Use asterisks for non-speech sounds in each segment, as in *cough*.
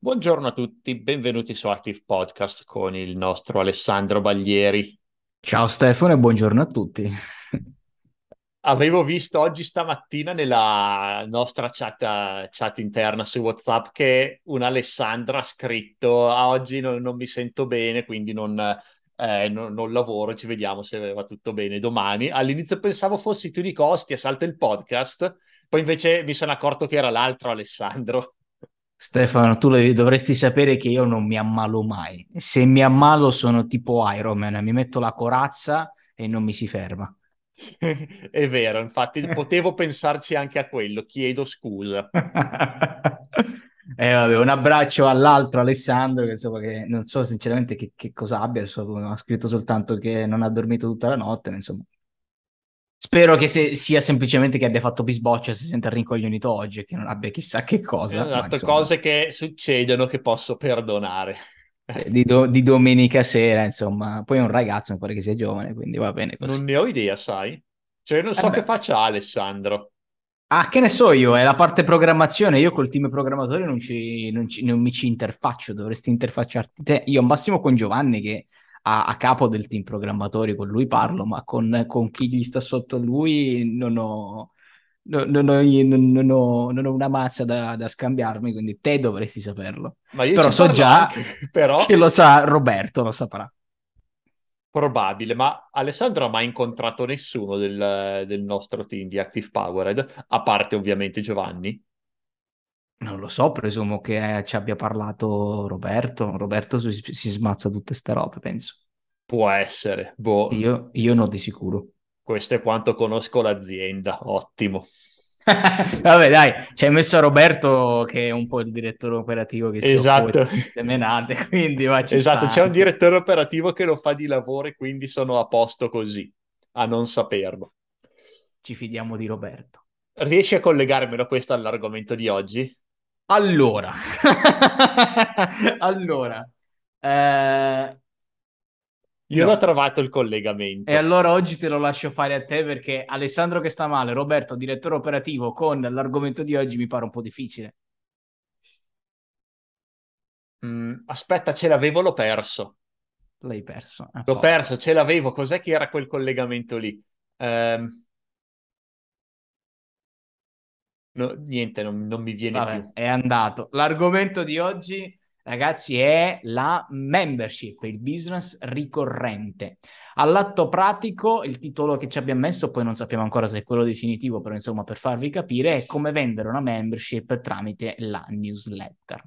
Buongiorno a tutti, benvenuti su Active Podcast con il nostro Alessandro Baglieri. Ciao Stefano e buongiorno a tutti. Avevo visto oggi stamattina nella nostra chat, chat interna su WhatsApp che un'Alessandra ha scritto ah, oggi non, non, mi sento bene, quindi non, eh, non, non, lavoro, ci vediamo se va tutto bene domani. All'inizio pensavo fossi tu di Costi e salto il podcast, poi invece mi sono accorto che era l'altro Alessandro. Stefano, tu dovresti sapere che io non mi ammalo mai. Se mi ammalo sono tipo Iron Man, mi metto la corazza e non mi si ferma. *laughs* È vero, infatti potevo pensarci anche a quello, chiedo scusa. *laughs* eh, vabbè, un abbraccio all'altro Alessandro, che, insomma, che non so sinceramente che, che cosa abbia, ha scritto soltanto che non ha dormito tutta la notte, insomma. Spero che se, sia semplicemente che abbia fatto bisboccia, si senta rincoglionito oggi, che non abbia chissà che cosa. Esatto, insomma... cose che succedono che posso perdonare. Di, do, di, domenica sera, insomma. Poi è un ragazzo, mi pare che sia giovane, quindi va bene così. Non ne ho idea, sai? Cioè, non so eh che faccia Alessandro. Ah, che ne so io, è la parte programmazione. Io col team programmatore non, ci, non, ci, non mi ci interfaccio, dovresti interfacciarti te. Io, Massimo, con Giovanni, che a, a, capo del team programmatori, con lui parlo, ma con, con chi gli sta sotto lui non ho, non, non, ho, non, ho, non ho, una mazza da, da, scambiarmi, quindi te dovresti saperlo. Ma io però so già anche, però... che lo sa Roberto, lo saprà. Probabile, ma Alessandro ha mai incontrato nessuno del, del nostro team di Active Powered, a parte ovviamente Giovanni? Non lo so, presumo che ci abbia parlato Roberto. Roberto si, si smazza tutte ste robe, penso. Può essere, boh. Io, io no di sicuro. Questo è quanto conosco l'azienda, ottimo. *laughs* Vabbè, dai, ci hai messo Roberto che è un po' il direttore operativo che si esatto. occupa menate, *laughs* quindi va, Esatto, sta. c'è un direttore operativo che lo fa di lavoro e quindi sono a posto così, a non saperlo. Ci fidiamo di Roberto. Riesci a collegarmelo questo all'argomento di oggi? Allora, *laughs* allora, eh... io no. l'ho trovato il collegamento. E allora oggi te lo lascio fare a te perché Alessandro che sta male, Roberto, direttore operativo, con l'argomento di oggi mi pare un po' difficile. Mm, aspetta, ce l'avevo, l'ho perso. L'hai perso. L'ho forza. perso, ce l'avevo. Cos'è che era quel collegamento lì? Um... No, niente, non, non, mi viene Vabbè, più. È andato. L'argomento di oggi, ragazzi, è la membership, il business ricorrente. All'atto pratico, il titolo che ci abbiamo messo, poi non sappiamo ancora se è quello definitivo, però insomma per farvi capire, è come vendere una membership tramite la newsletter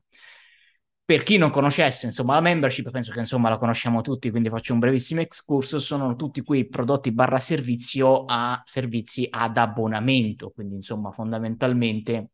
per chi non conoscesse, insomma, la membership, penso che insomma la conosciamo tutti, quindi faccio un brevissimo excursus, sono tutti quei prodotti barra servizio a servizi ad abbonamento, quindi insomma fondamentalmente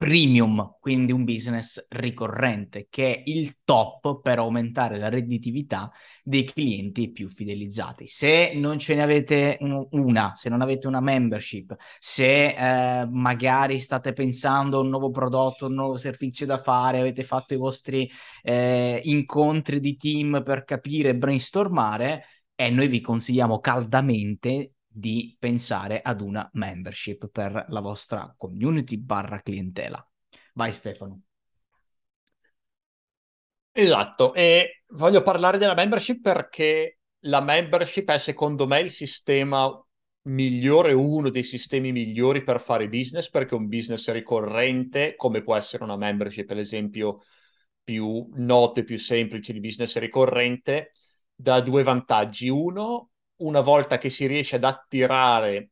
premium, quindi un business ricorrente, che è il top per aumentare la redditività dei clienti più fidelizzati. Se non ce ne avete una, se non avete una membership, se eh, magari state pensando a un nuovo prodotto, un nuovo servizio da fare, avete fatto i vostri eh, incontri di team per capire, brainstormare, e eh, noi vi consigliamo caldamente di pensare ad una membership per la vostra community barra clientela. Vai Stefano. Esatto, e voglio parlare della membership perché la membership è secondo me il sistema migliore, uno dei sistemi migliori per fare business, perché un business ricorrente, come può essere una membership, ad esempio, più noto e più semplice di business ricorrente, dà due vantaggi. Uno, una volta che si riesce ad attirare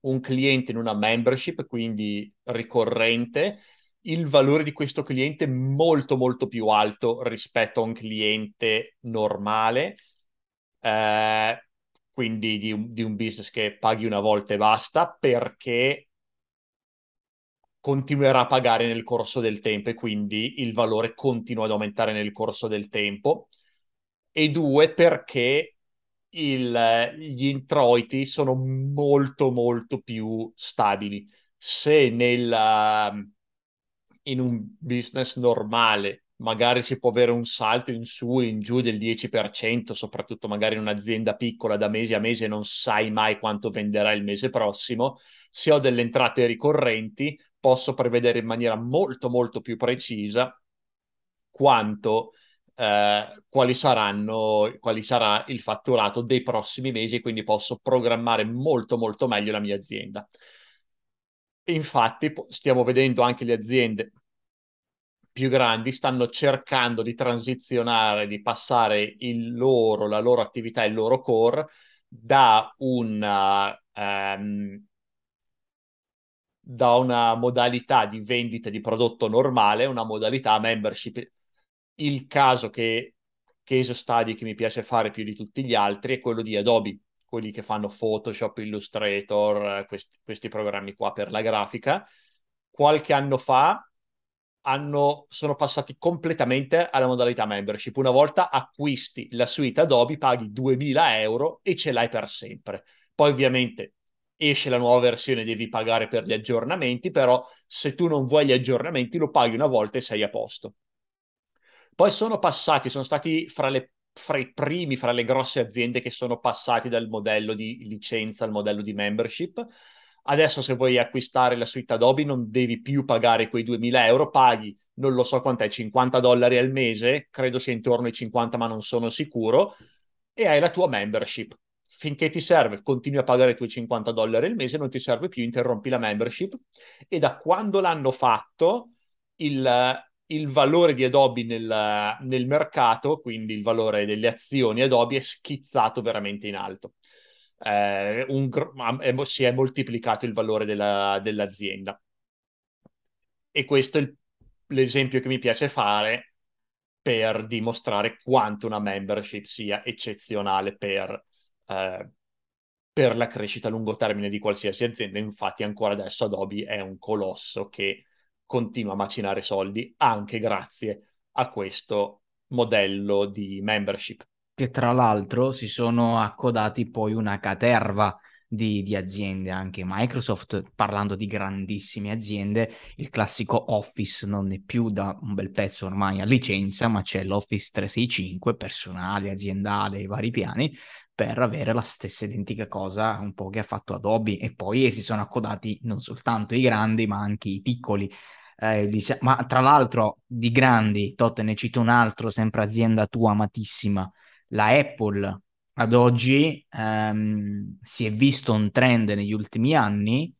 un cliente in una membership, quindi ricorrente, il valore di questo cliente è molto molto più alto rispetto a un cliente normale, eh, quindi di un, di un business che paghi una volta e basta, perché continuerà a pagare nel corso del tempo e quindi il valore continua ad aumentare nel corso del tempo. E due, perché il, gli introiti sono molto molto più stabili. Se nel, uh, in un business normale magari si può avere un salto in su e in giù del 10%, soprattutto magari in un'azienda piccola da mese a mese non sai mai quanto venderà il mese prossimo. Se ho delle entrate ricorrenti, posso prevedere in maniera molto molto più precisa quanto eh, quali saranno, quali sarà il fatturato dei prossimi mesi e quindi posso programmare molto molto meglio la mia azienda. Infatti stiamo vedendo anche le aziende più grandi stanno cercando di transizionare, di passare loro, la loro attività, il loro core da una, um, da una modalità di vendita di prodotto normale una modalità membership. Il caso che case study che mi piace fare più di tutti gli altri è quello di Adobe, quelli che fanno Photoshop, Illustrator, questi, questi programmi qua per la grafica. Qualche anno fa hanno, sono passati completamente alla modalità membership. Una volta acquisti la suite Adobe, paghi 2000 euro e ce l'hai per sempre. Poi ovviamente esce la nuova versione, devi pagare per gli aggiornamenti, però se tu non vuoi gli aggiornamenti lo paghi una volta e sei a posto. Poi sono passati, sono stati fra, le, fra i primi, fra le grosse aziende che sono passati dal modello di licenza al modello di membership Adesso se vuoi acquistare la suite Adobe non devi più pagare quei 2000 euro, paghi, non lo so quant'è, 50 dollari al mese, credo sia intorno ai 50 ma non sono sicuro, e hai la tua membership. Finché ti serve, continui a pagare i tuoi 50 dollari al mese, non ti serve più, interrompi la membership. E da quando l'hanno fatto, il, il valore di Adobe nel, nel mercato, quindi il valore delle azioni Adobe, è schizzato veramente in alto eh, un, è, si è moltiplicato il valore della, dell'azienda. E questo è il, l'esempio che mi piace fare per dimostrare quanto una membership sia eccezionale per, eh, per la crescita a lungo termine di qualsiasi azienda. Infatti, ancora adesso Adobe è un colosso che continua a macinare soldi anche grazie a questo modello di membership che tra l'altro si sono accodati poi una caterva di, di, aziende, anche Microsoft, parlando di grandissime aziende, il classico Office non è più da un bel pezzo ormai a licenza, ma c'è l'Office 365 personale, aziendale, i vari piani, per avere la stessa identica cosa un po' che ha fatto Adobe e poi si sono accodati non soltanto i grandi, ma anche i piccoli. Eh, dice, ma tra l'altro di grandi, Totte ne cito un altro, sempre azienda tua amatissima, la Apple. Ad oggi ehm, si è visto un trend negli ultimi anni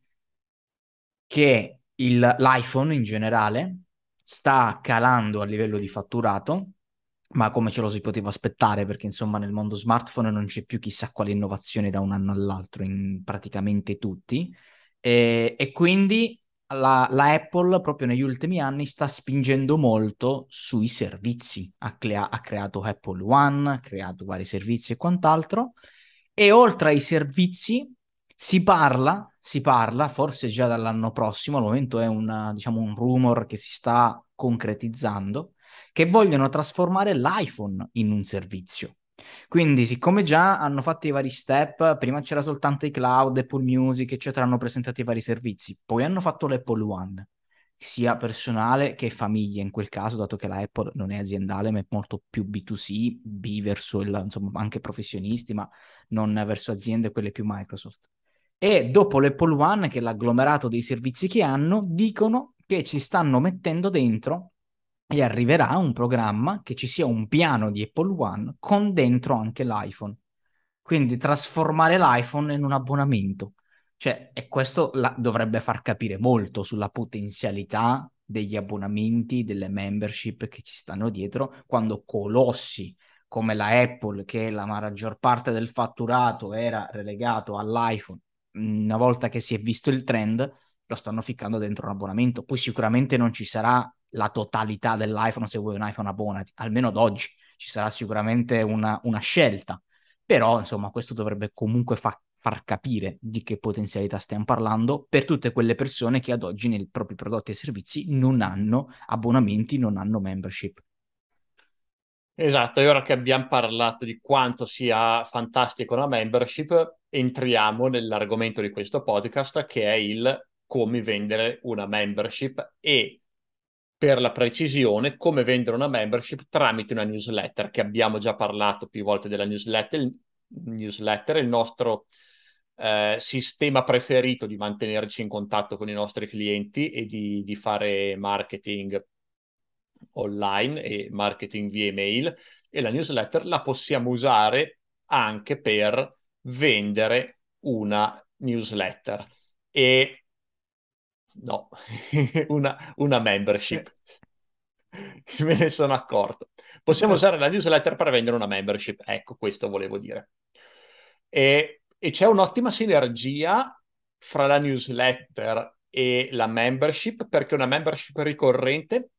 che il, l'iPhone in generale sta calando a livello di fatturato, ma come ce lo si poteva aspettare, perché insomma nel mondo smartphone non c'è più chissà quale innovazione da un anno all'altro in praticamente tutti, e, e quindi la, la, Apple proprio negli ultimi anni sta spingendo molto sui servizi. Ha, crea- ha, creato Apple One, ha creato vari servizi e quant'altro. E oltre ai servizi si parla, si parla, forse già dall'anno prossimo, al momento è una, diciamo, un rumor che si sta concretizzando, che vogliono trasformare l'iPhone in un servizio. Quindi, siccome già hanno fatto i vari step, prima c'era soltanto i cloud, Apple Music, eccetera, hanno presentato i vari servizi, poi hanno fatto l'Apple One, sia personale che famiglia in quel caso, dato che la Apple non è aziendale, ma è molto più B2C, B verso il, insomma, anche professionisti, ma non verso aziende, quelle più Microsoft. E dopo l'Apple One, che è l'agglomerato dei servizi che hanno, dicono che ci stanno mettendo dentro e arriverà un programma che ci sia un piano di Apple One con dentro anche l'iPhone. Quindi trasformare l'iPhone in un abbonamento. Cioè, e questo la, dovrebbe far capire molto sulla potenzialità degli abbonamenti, delle membership che ci stanno dietro, quando colossi come la Apple, che la maggior parte del fatturato era relegato all'iPhone, una volta che si è visto il trend, lo stanno ficcando dentro un abbonamento. Poi sicuramente non ci sarà la totalità dell'iPhone se vuoi un iPhone abbonati, almeno ad oggi ci sarà sicuramente una, una scelta, però insomma questo dovrebbe comunque fa- far capire di che potenzialità stiamo parlando per tutte quelle persone che ad oggi nei propri prodotti e servizi non hanno abbonamenti, non hanno membership. Esatto, e ora che abbiamo parlato di quanto sia fantastico una membership, entriamo nell'argomento di questo podcast che è il come vendere una membership e per la precisione come vendere una membership tramite una newsletter, che abbiamo già parlato più volte della newsletter. Newsletter il nostro eh, sistema preferito di mantenerci in contatto con i nostri clienti e di, di fare marketing online e marketing via email e la newsletter la possiamo usare anche per vendere una newsletter e no, *laughs* una, una membership. *laughs* Me ne sono accorto. Possiamo usare la newsletter per vendere una membership. Ecco, questo volevo dire. E, e c'è un'ottima sinergia fra la newsletter e la membership perché una membership ricorrente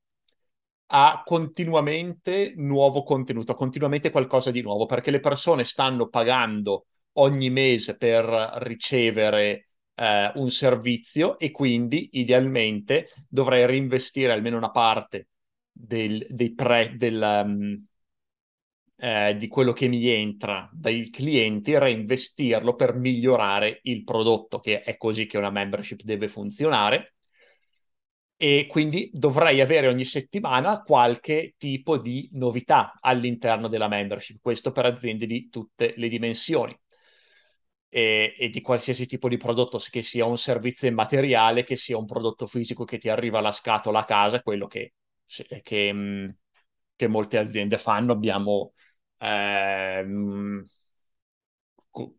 ha continuamente nuovo contenuto, continuamente qualcosa di nuovo, perché le persone stanno pagando ogni mese per ricevere eh, un servizio e quindi idealmente dovrei reinvestire almeno una parte del, dei pre, del, um, eh, di quello che mi entra dai clienti reinvestirlo per migliorare il prodotto, che è così che una membership deve funzionare. E quindi dovrei avere ogni settimana qualche tipo di novità all'interno della membership, questo per aziende di tutte le dimensioni e, e, di qualsiasi tipo di prodotto, che sia un servizio immateriale, che sia un prodotto fisico che ti arriva alla scatola a casa, quello che, che, mm, che molte aziende fanno. Abbiamo ehm,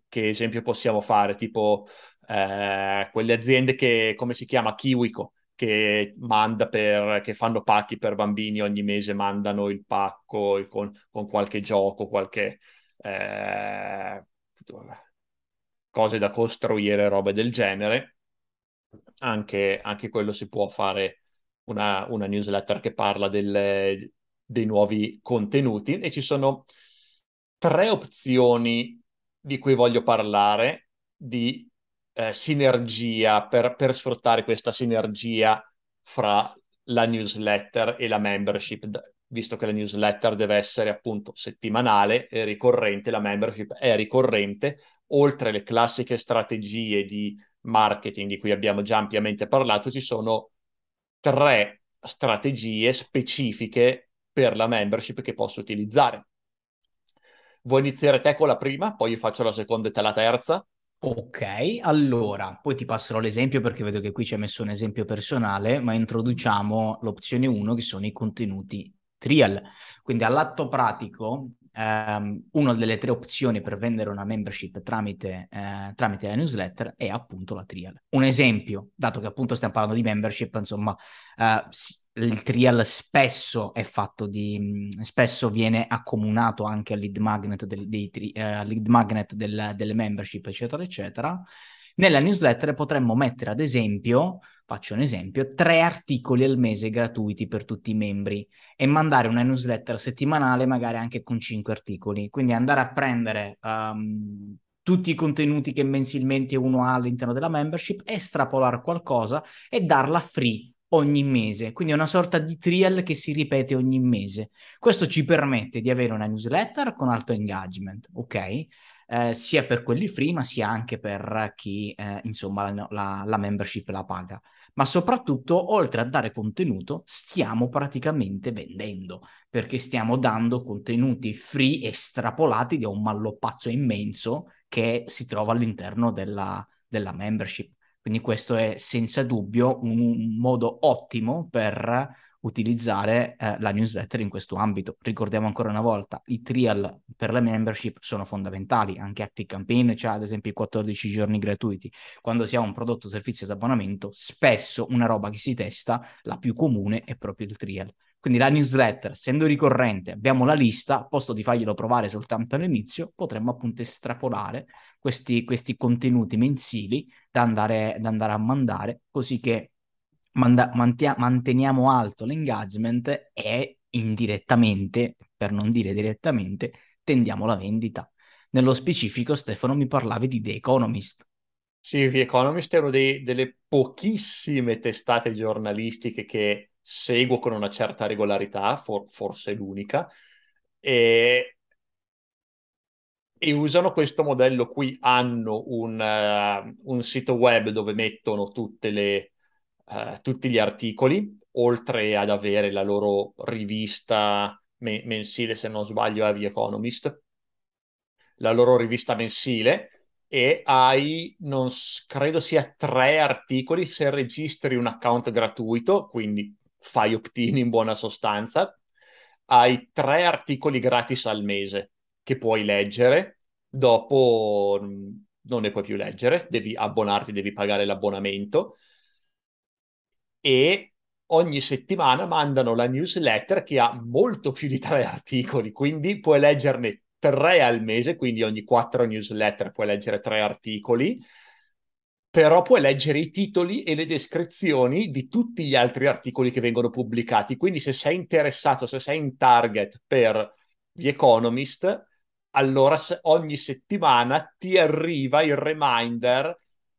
che esempio possiamo fare? Tipo eh, quelle aziende che, come si chiama, Kiwico, che manda per, che fanno pacchi per bambini ogni mese, mandano il pacco con, con qualche gioco, qualche eh, cose da costruire, robe del genere. Anche, anche quello si può fare una, una newsletter che parla del, dei nuovi contenuti e ci sono tre opzioni di cui voglio parlare di eh, sinergia per, per sfruttare questa sinergia fra la newsletter e la membership, visto che la newsletter deve essere appunto settimanale e ricorrente, la membership è ricorrente, oltre le classiche strategie di marketing di cui abbiamo già ampiamente parlato, ci sono tre strategie specifiche per la membership che posso utilizzare. Vuoi iniziare te con la prima, poi io faccio la seconda e te la terza? Ok, allora, poi ti passerò l'esempio perché vedo che qui ci hai messo un esempio personale, ma introduciamo l'opzione 1 che sono i contenuti trial. Quindi all'atto pratico ehm, una delle tre opzioni per vendere una membership tramite, eh, tramite la newsletter è appunto la trial. Un esempio, dato che appunto stiamo parlando di membership, insomma, eh, il trial spesso è fatto di spesso viene accomunato anche al lead magnet, del, dei, eh, lead magnet del, delle membership eccetera eccetera nella newsletter potremmo mettere ad esempio faccio un esempio, tre articoli al mese gratuiti per tutti i membri e mandare una newsletter settimanale magari anche con cinque articoli. Quindi andare a prendere um, tutti i contenuti che mensilmente uno ha all'interno della membership, estrapolare qualcosa e darla free ogni mese. Quindi è una sorta di trial che si ripete ogni mese. Questo ci permette di avere una newsletter con alto engagement, ok? Eh, sia per quelli free, ma sia anche per chi, eh, insomma, la, la, la membership la paga ma soprattutto, oltre a dare contenuto, stiamo praticamente vendendo, perché stiamo dando contenuti free estrapolati da un malloppazzo immenso che si trova all'interno della, della membership. Quindi questo è senza dubbio un modo ottimo per utilizzare eh, la newsletter in questo ambito. Ricordiamo ancora una volta, i trial per le membership sono fondamentali, anche Active Campaign c'è ad esempio i 14 giorni gratuiti. Quando si ha un prodotto o servizio d'abbonamento, spesso una roba che si testa, la più comune è proprio il trial. Quindi la newsletter, essendo ricorrente, abbiamo la lista, a posto di farglielo provare soltanto all'inizio, potremmo appunto estrapolare questi, questi contenuti mensili da andare, da andare a mandare, così che manda- mantia- manteniamo alto l'engagement e indirettamente, per non dire direttamente, tendiamo la vendita. Nello specifico, Stefano, mi parlavi di The Economist. Sì, The Economist è una delle pochissime testate giornalistiche che seguo con una certa regolarità, for- forse l'unica, e, e, usano questo modello qui. Hanno un, uh, un sito web dove mettono tutte le, eh, tutti gli articoli, oltre ad avere la loro rivista me- mensile, se non sbaglio, è The Economist, la loro rivista mensile, e hai, non credo sia tre articoli se registri un account gratuito, quindi fai opt-in in buona sostanza, hai tre articoli gratis al mese che puoi leggere, dopo non ne puoi più leggere, devi abbonarti, devi pagare l'abbonamento e ogni settimana mandano la newsletter che ha molto più di tre *laughs* articoli, quindi puoi leggerne tre al mese, quindi ogni quattro newsletter puoi leggere tre articoli, però puoi leggere i titoli e le descrizioni di tutti gli altri articoli che vengono pubblicati. Quindi se sei interessato, se sei in target per The Economist, allora ogni settimana ti arriva il reminder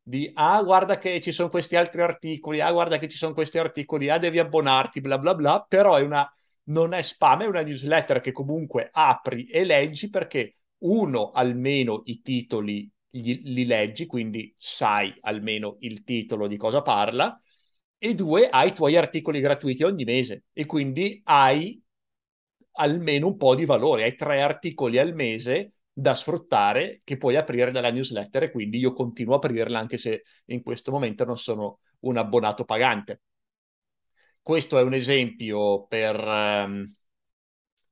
di ah guarda che ci sono questi altri articoli, ah guarda che ci sono questi articoli, ah devi abbonarti, bla bla bla, però è una, non è spam, è una newsletter che comunque apri e leggi perché uno, almeno i titoli gli, li leggi, quindi sai almeno il titolo di cosa parla, e due, hai i tuoi articoli gratuiti ogni mese e quindi hai almeno un po' di valore, hai tre articoli al mese da sfruttare che puoi aprire dalla newsletter e quindi io continuo a aprirla anche se in questo momento non sono un abbonato pagante. Questo è un esempio per, um,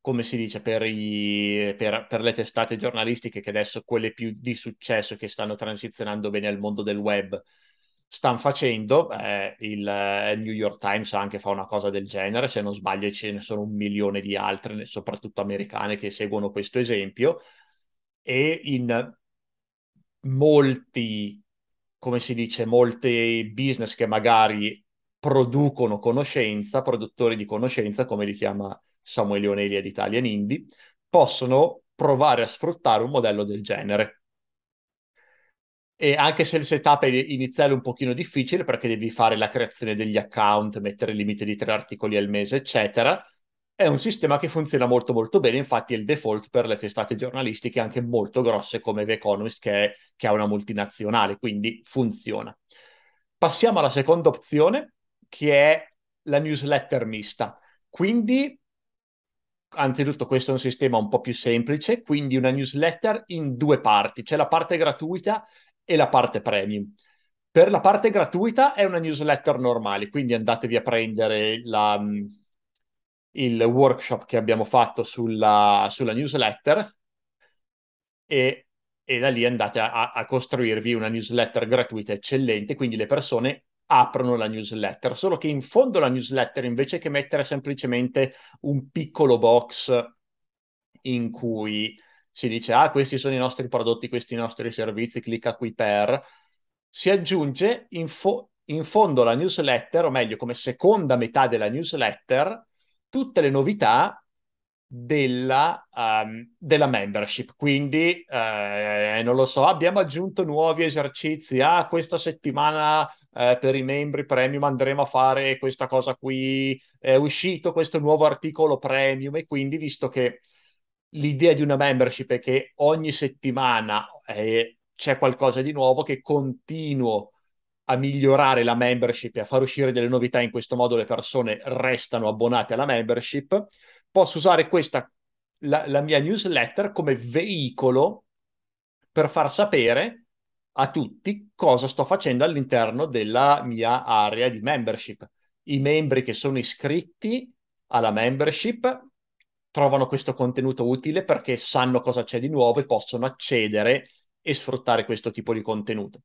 come si dice, per, i, per, per, le testate giornalistiche che adesso quelle più di successo che stanno transizionando bene al mondo del web stanno facendo. Eh, il, il, New York Times anche fa una cosa del genere, se non sbaglio ce ne sono un milione di altre, soprattutto americane, che seguono questo esempio e in molti, come si dice, molti business che magari producono conoscenza, produttori di conoscenza, come li chiama Samuele Onelli ad Italian Indie, possono provare a sfruttare un modello del genere. E anche se il setup iniziale è un pochino difficile perché devi fare la creazione degli account, mettere il limite di tre articoli al mese, eccetera, è un sistema che funziona molto molto bene, infatti è il default per le testate giornalistiche anche molto grosse come The Economist che, è, che ha una multinazionale, quindi funziona. Passiamo alla seconda opzione che è la newsletter mista. Quindi, anzitutto questo è un sistema un po' più semplice, quindi una newsletter in due parti, c'è la parte gratuita e la parte premium. Per la parte gratuita è una newsletter normale, quindi andatevi a prendere la il workshop che abbiamo fatto sulla, sulla newsletter e, e, da lì andate a, a, costruirvi una newsletter gratuita eccellente, quindi le persone aprono la newsletter, solo che in fondo la newsletter invece che mettere semplicemente un piccolo box in cui si dice ah questi sono i nostri prodotti, questi i nostri servizi, clicca qui per, si aggiunge in, fo- in fondo alla newsletter, o meglio come seconda metà della newsletter, tutte le novità della, um, della membership. Quindi, eh, non lo so, abbiamo aggiunto nuovi esercizi. Ah, questa settimana eh, per i membri premium andremo a fare questa cosa qui. È uscito questo nuovo articolo premium e quindi, visto che l'idea di una membership è che ogni settimana eh, c'è qualcosa di nuovo che continuo a migliorare la membership e a far uscire delle novità, in questo modo le persone restano abbonate alla membership, posso usare questa, la, la mia newsletter come veicolo per far sapere a tutti cosa sto facendo all'interno della mia area di membership. I membri che sono iscritti alla membership trovano questo contenuto utile perché sanno cosa c'è di nuovo e possono accedere e sfruttare questo tipo di contenuto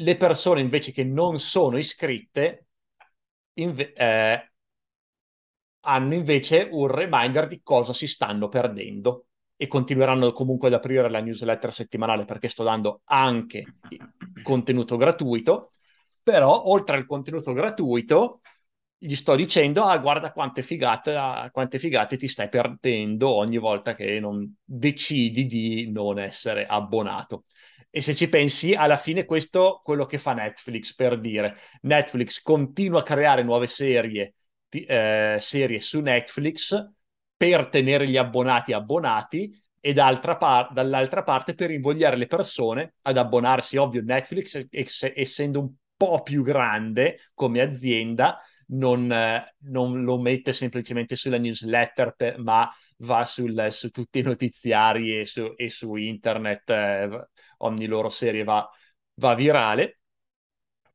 le persone invece che non sono iscritte inve- eh, hanno invece un reminder di cosa si stanno perdendo e continueranno comunque ad aprire la newsletter settimanale perché sto dando anche contenuto gratuito, però oltre al contenuto gratuito gli sto dicendo ah guarda quante figate, quante figate ti stai perdendo ogni volta che non decidi di non essere abbonato. E se ci pensi, alla fine questo è quello che fa Netflix, per dire. Netflix continua a creare nuove serie, eh, serie su Netflix per tenere gli abbonati abbonati e par- dall'altra parte per invogliare le persone ad abbonarsi. Ovvio, Netflix, ess- essendo un po' più grande come azienda, non, eh, non lo mette semplicemente sulla newsletter, per, ma va sul, su tutti i notiziari e su, e su internet, eh, ogni loro serie va, va virale.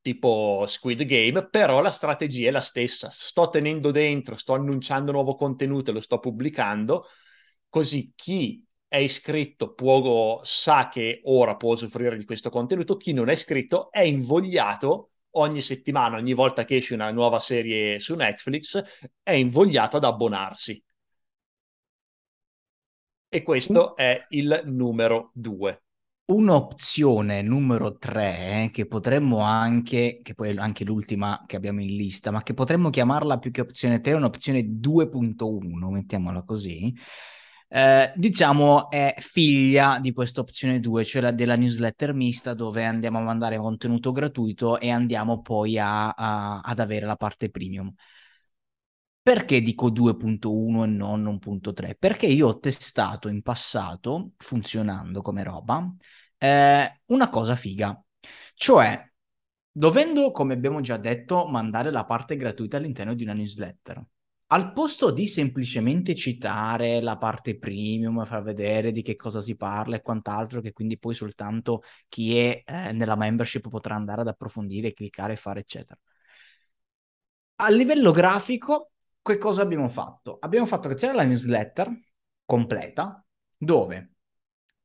tipo Squid Game, però la strategia è la stessa. Sto tenendo dentro, sto annunciando nuovo contenuto e lo sto pubblicando, così chi è iscritto può, sa che ora può usufruire di questo contenuto, chi non è iscritto è invogliato ogni settimana, ogni volta che esce una nuova serie su Netflix, è invogliato ad abbonarsi. E questo è il numero due. Un'opzione numero tre, eh, che potremmo anche, che poi è anche l'ultima che abbiamo in lista, ma che potremmo chiamarla più che opzione 3, un'opzione 2.1, mettiamola così, eh, diciamo è figlia di questa opzione 2, cioè la della newsletter mista dove andiamo a mandare contenuto gratuito e andiamo poi a, a, ad avere la parte premium. Perché dico 2.1 e non 1.3? Perché io ho testato in passato, funzionando come roba, eh, una cosa figa. Cioè, dovendo, come abbiamo già detto, mandare la parte gratuita all'interno di una newsletter, al posto di semplicemente citare la parte premium, far vedere di che cosa si parla e quant'altro, che quindi poi soltanto chi è eh, nella membership potrà andare ad approfondire, cliccare, fare, eccetera. A livello grafico, che cosa abbiamo fatto? Abbiamo fatto che c'era la newsletter completa, dove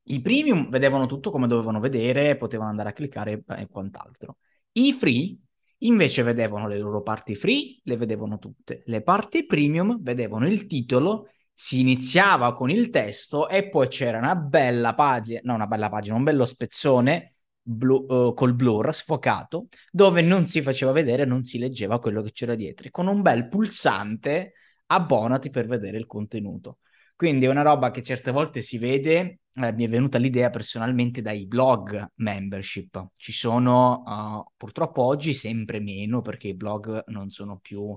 i premium vedevano tutto come dovevano vedere, potevano andare a cliccare e quant'altro. I free Invece vedevano le loro parti free, le vedevano tutte. Le parti premium vedevano il titolo, si iniziava con il testo e poi c'era una bella pagina, no una bella pagina, un bello spezzone blu, uh, col blur sfocato dove non si faceva vedere, non si leggeva quello che c'era dietro, con un bel pulsante abbonati per vedere il contenuto. Quindi è una roba che certe volte si vede, eh, mi è venuta l'idea personalmente dai blog membership. Ci sono uh, purtroppo oggi sempre meno perché i blog non sono più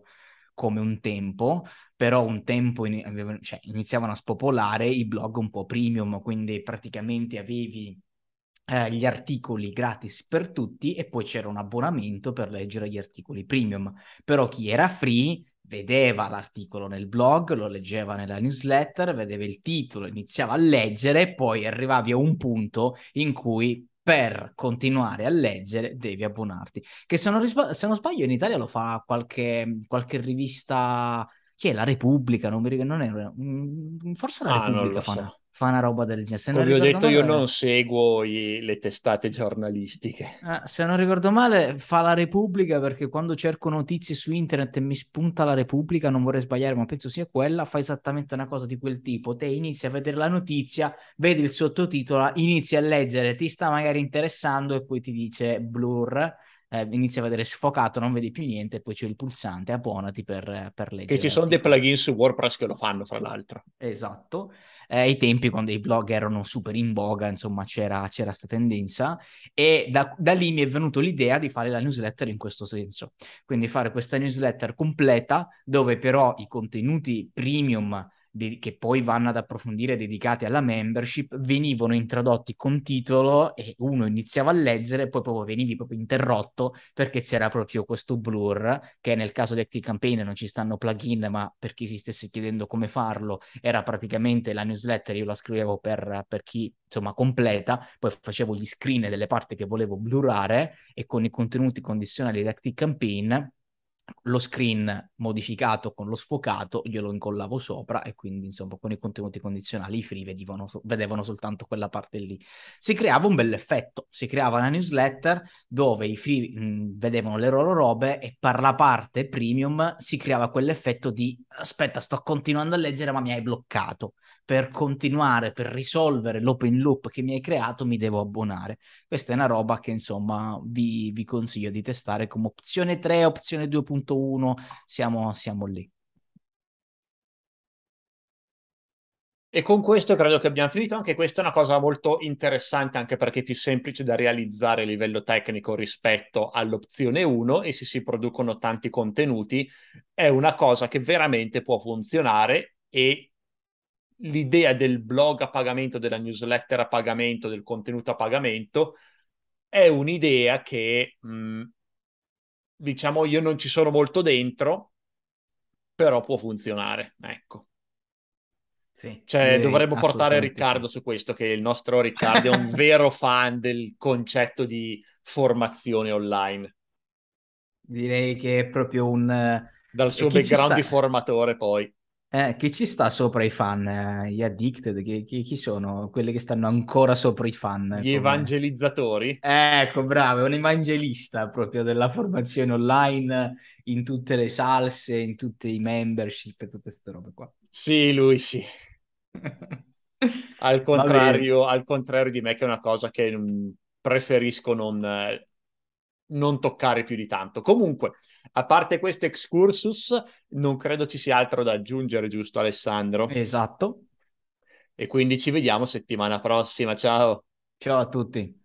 come un tempo, però un tempo in, cioè, iniziavano a spopolare i blog un po' premium, quindi praticamente avevi eh, gli articoli gratis per tutti e poi c'era un abbonamento per leggere gli articoli premium. Però chi era free vedeva l'articolo nel blog, lo leggeva nella newsletter, vedeva il titolo, iniziava a leggere, poi arrivavi a un punto in cui per continuare a leggere devi abbonarti. Che se non, risp- se non sbaglio in Italia lo fa qualche, qualche rivista, chi è? La Repubblica, non mi ricordo, non è, mm, forse la ah, Repubblica fa, so fa una roba del genere. Se Come ho detto, male, io non seguo i, le testate giornalistiche. Eh, se non ricordo male, fa la Repubblica perché quando cerco notizie su internet e mi spunta la Repubblica, non vorrei sbagliare, ma penso sia quella, fa esattamente una cosa di quel tipo. Te inizi a vedere la notizia, vedi il sottotitolo, inizi a leggere, ti sta magari interessando e poi ti dice blur. Eh, inizi a vedere sfocato, non vedi più niente, e poi c'è il pulsante, abbonati per, per leggere. Che ci sono dei plugin su WordPress che lo fanno, fra l'altro. Esatto eh, ai tempi quando i blog erano super in voga, insomma c'era, questa tendenza. E da, da, lì mi è venuto l'idea di fare la newsletter in questo senso, quindi fare questa newsletter completa dove però i contenuti premium de- che poi vanno ad approfondire dedicati alla membership venivano introdotti con titolo e uno iniziava a leggere poi proprio venivi proprio interrotto perché c'era proprio questo blur che nel caso di Active Campaign non ci stanno plugin ma per chi si stesse chiedendo come farlo era praticamente la newsletter io la scrivevo per, per chi insomma completa poi facevo gli screen delle parti che volevo blurare e con i contenuti condizionali di Active Campaign lo screen modificato con lo sfocato glielo incollavo sopra e quindi insomma con i contenuti condizionali i free vedevano, vedevano soltanto quella parte lì. Si creava un bell'effetto si creava una newsletter dove i free mh, vedevano le loro robe e per la parte premium si creava quell'effetto di aspetta sto continuando a leggere ma mi hai bloccato per continuare, per risolvere l'open loop che mi hai creato, mi devo abbonare. Questa è una roba che insomma vi, vi consiglio di testare come opzione 3, opzione 2.1, siamo, siamo lì. E con questo credo che abbiamo finito. Anche questa è una cosa molto interessante, anche perché è più semplice da realizzare a livello tecnico rispetto all'opzione 1 e se si producono tanti contenuti è una cosa che veramente può funzionare e l'idea del blog a pagamento, della newsletter a pagamento, del contenuto a pagamento, è un'idea che, mh, mm, diciamo, io non ci sono molto dentro, però può funzionare, ecco. Sì, cioè, dovremmo portare Riccardo sì. su questo, che il nostro Riccardo è un *laughs* vero fan del concetto di formazione online. direi che è proprio un... Dal suo background sta... di formatore poi. Eh, chi ci sta sopra i fan? Eh, gli addicted? Chi, chi, chi, sono? Quelli che stanno ancora sopra i fan? Gli come... evangelizzatori? ecco, bravo, è un evangelista proprio della formazione online, in tutte le salse, in tutte i membership e tutte queste robe qua. Sì, lui sì. *laughs* al, contrario, al contrario di me che è una cosa che mm, preferisco non, eh, non toccare più di tanto. Comunque, a parte questo excursus, non credo ci sia altro da aggiungere, giusto Alessandro? Esatto. E quindi ci vediamo settimana prossima. Ciao. Ciao a tutti.